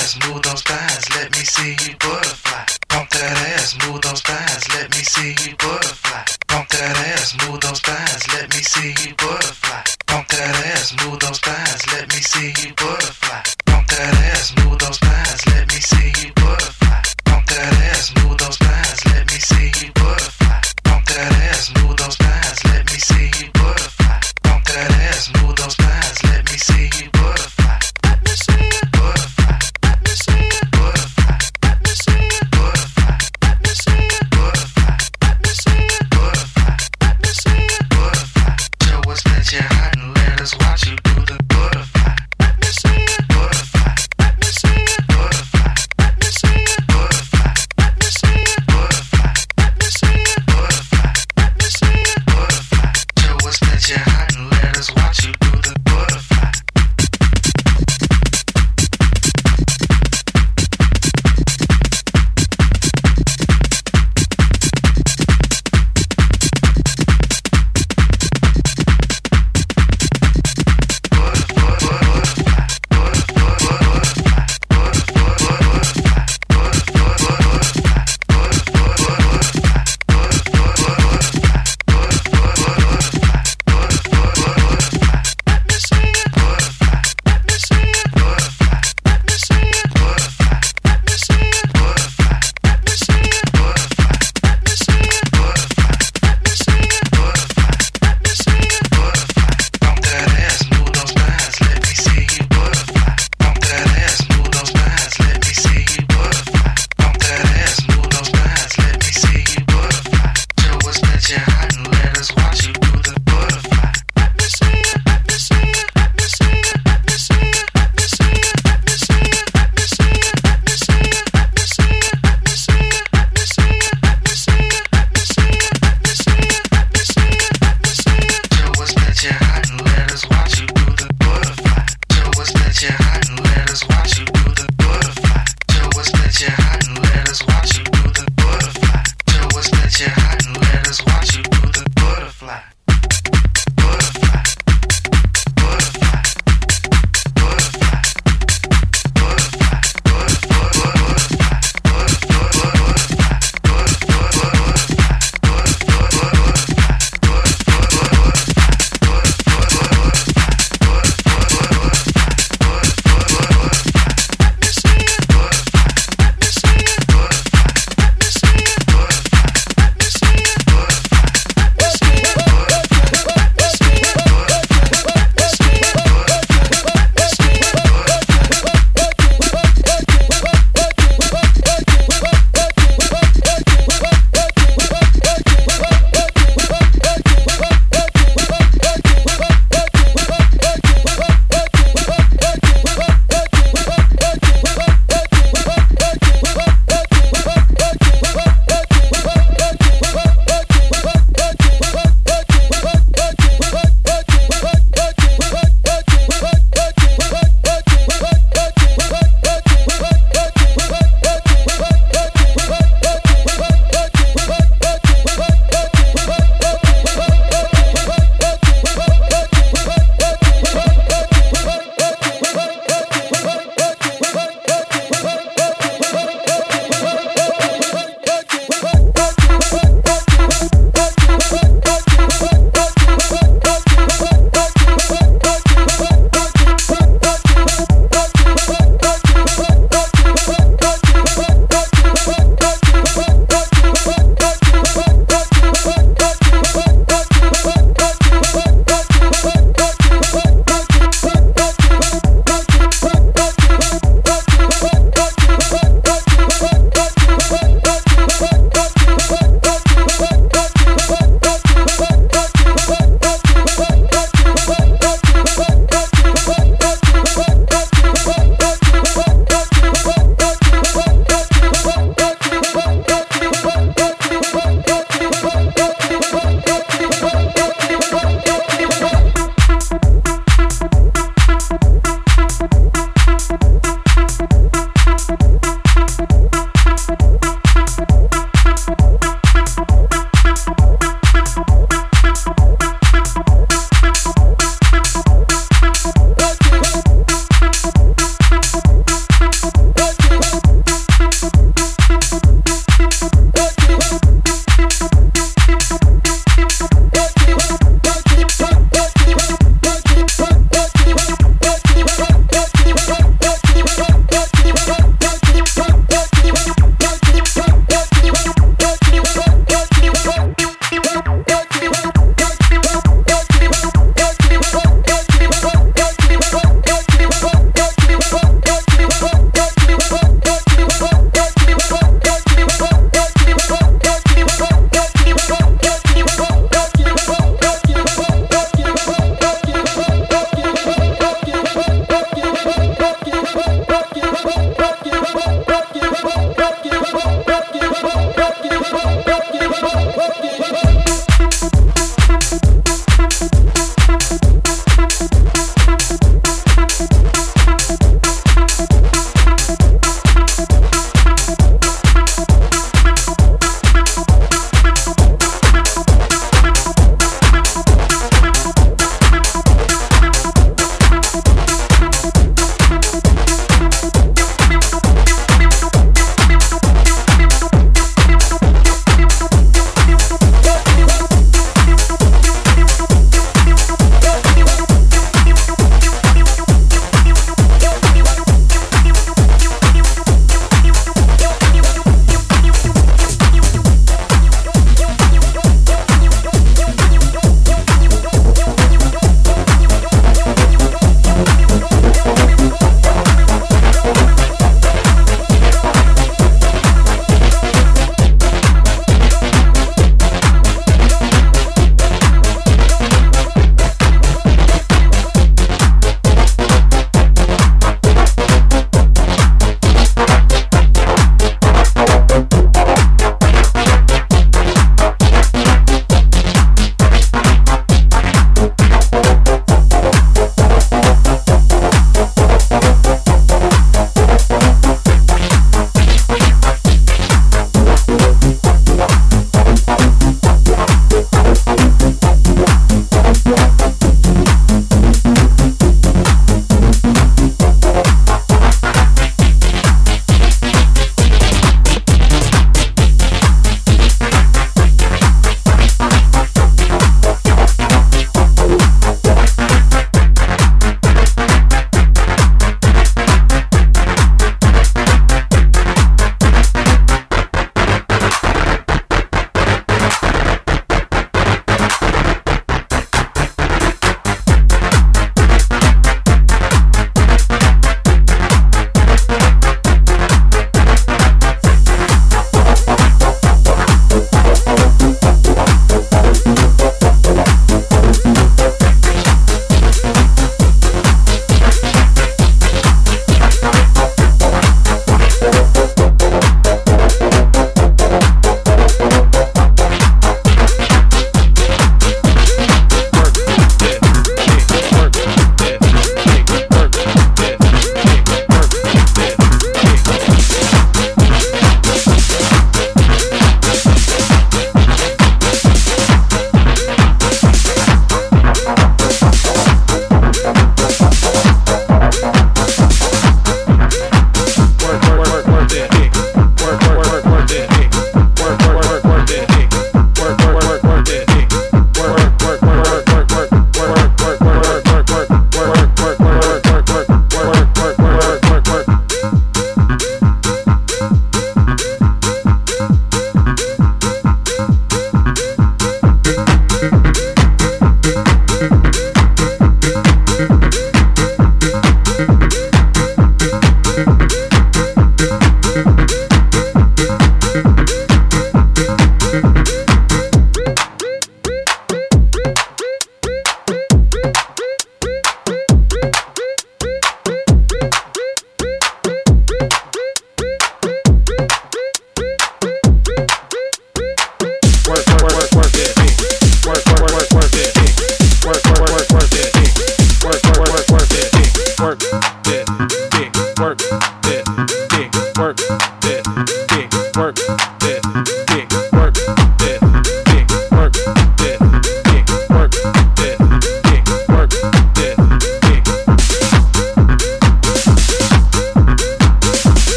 ass, move those thighs, let me see you butterfly. Pump that ass, move those thighs, let me see you butterfly. Pump that ass, move those thighs, let me see you butterfly. Pump that ass, move those thighs, let me see you butterfly. Pump that ass, move those thighs, let me see you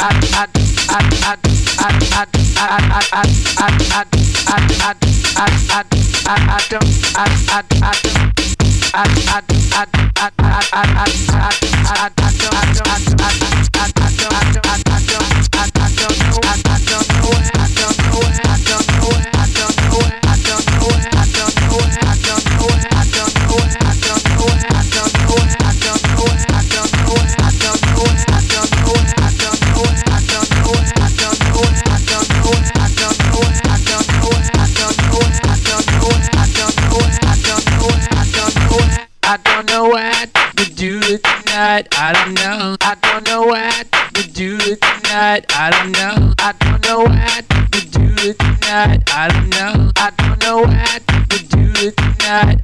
I don't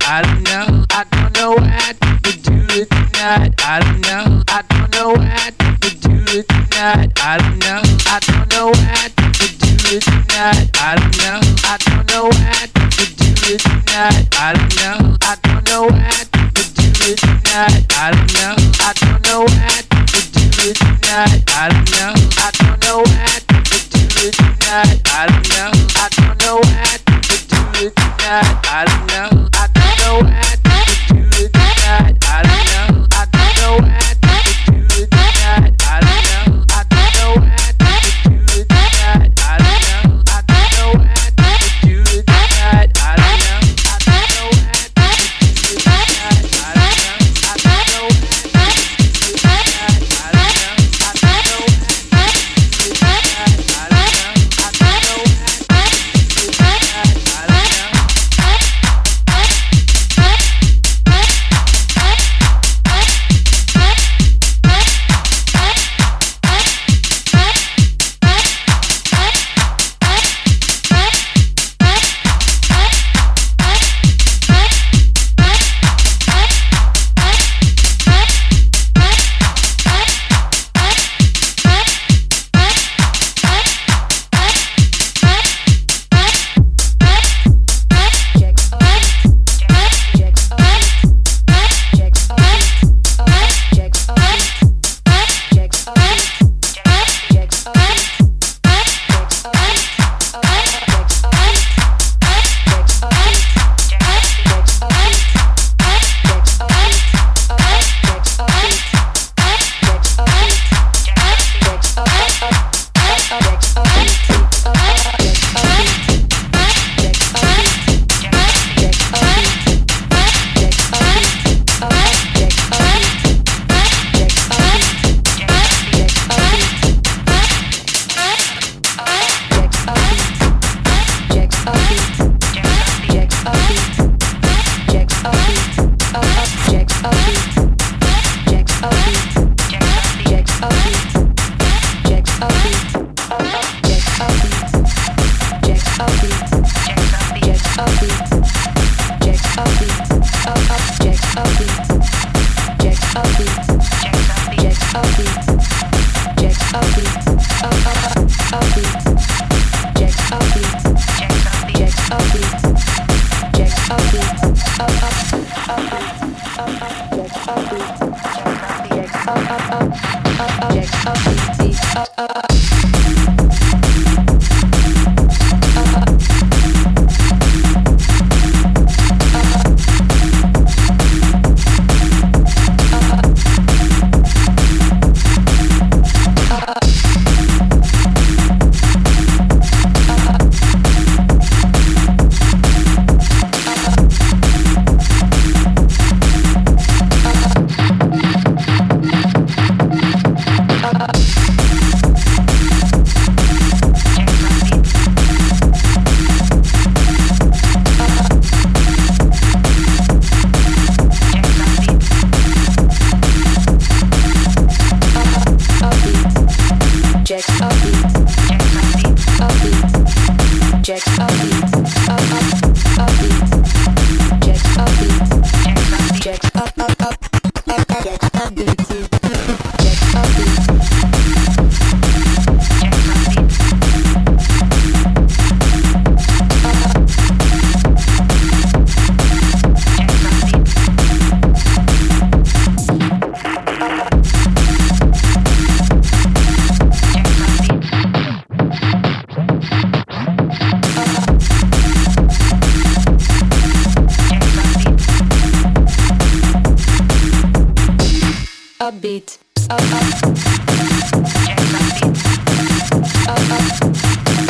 I don't know. I don't know what to do tonight. I don't know. I don't know what to do tonight. I don't know. I don't know what to do tonight. I don't know. I don't know what to do tonight. I don't know. I don't know what to do tonight. I don't know. I don't know what to do tonight. I not. I don't know. I don't know. I to do tonight. I don't know. I don't know do. I don't know. I don't know. upbeat, up, up, beat, up, up.